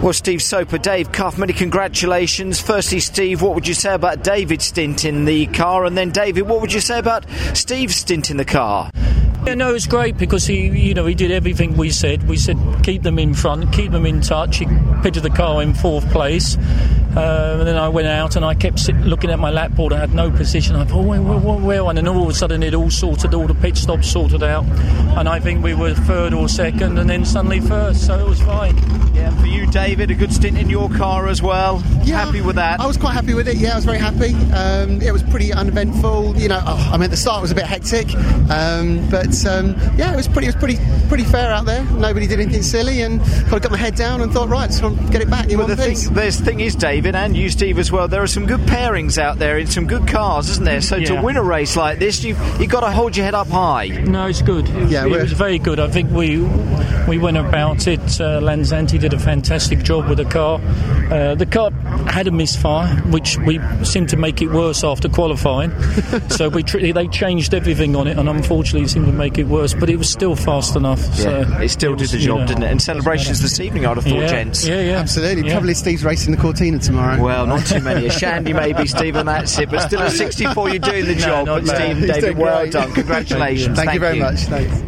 Well, Steve Soper, Dave Cuff, many congratulations. Firstly, Steve, what would you say about David's stint in the car? And then, David, what would you say about Steve's stint in the car? Yeah, no, it's great because he, you know, he did everything we said. We said keep them in front, keep them in touch. He pitted the car in fourth place. Uh, and then I went out and I kept sit, looking at my lap board. I had no position. I thought, where, where, where, where? And then all of a sudden it all sorted, all the pit stops sorted out. And I think we were third or second and then suddenly first, so it was fine. Yeah, David, a good stint in your car as well. Yeah, happy with that? I was quite happy with it. Yeah, I was very happy. Um, it was pretty uneventful. You know, oh, I mean, the start was a bit hectic, um, but um, yeah, it was pretty, it was pretty, pretty fair out there. Nobody did anything silly, and kind of got my head down and thought, right, so get it back in well, one the piece. thing, the thing is, David, and you, Steve, as well. There are some good pairings out there in some good cars, isn't there? So Yeah. to win a race like this, you've you got to hold your head up high. No, it's good. It was, Yeah, it was very good. I think we we went about it. Uh, Lanzante did a fantastic job with the car. Uh, the car had a misfire, which we seemed to make it worse after qualifying. so we tr- they changed everything on it, and unfortunately, it seemed to make it worse. But it was still fast enough. So it still did was, the you job, know, didn't it? And celebrations this evening, I'd have thought, yeah, gents. Yeah, yeah, Absolutely. Yeah. Probably Steve's racing the Cortina tomorrow. Well, not too many. A shandy maybe, Stephen, that's it. But still at 64, you're doing the No, job. not But bad. Steve, He's David, well great. done. Congratulations. Thank you very much. Thanks.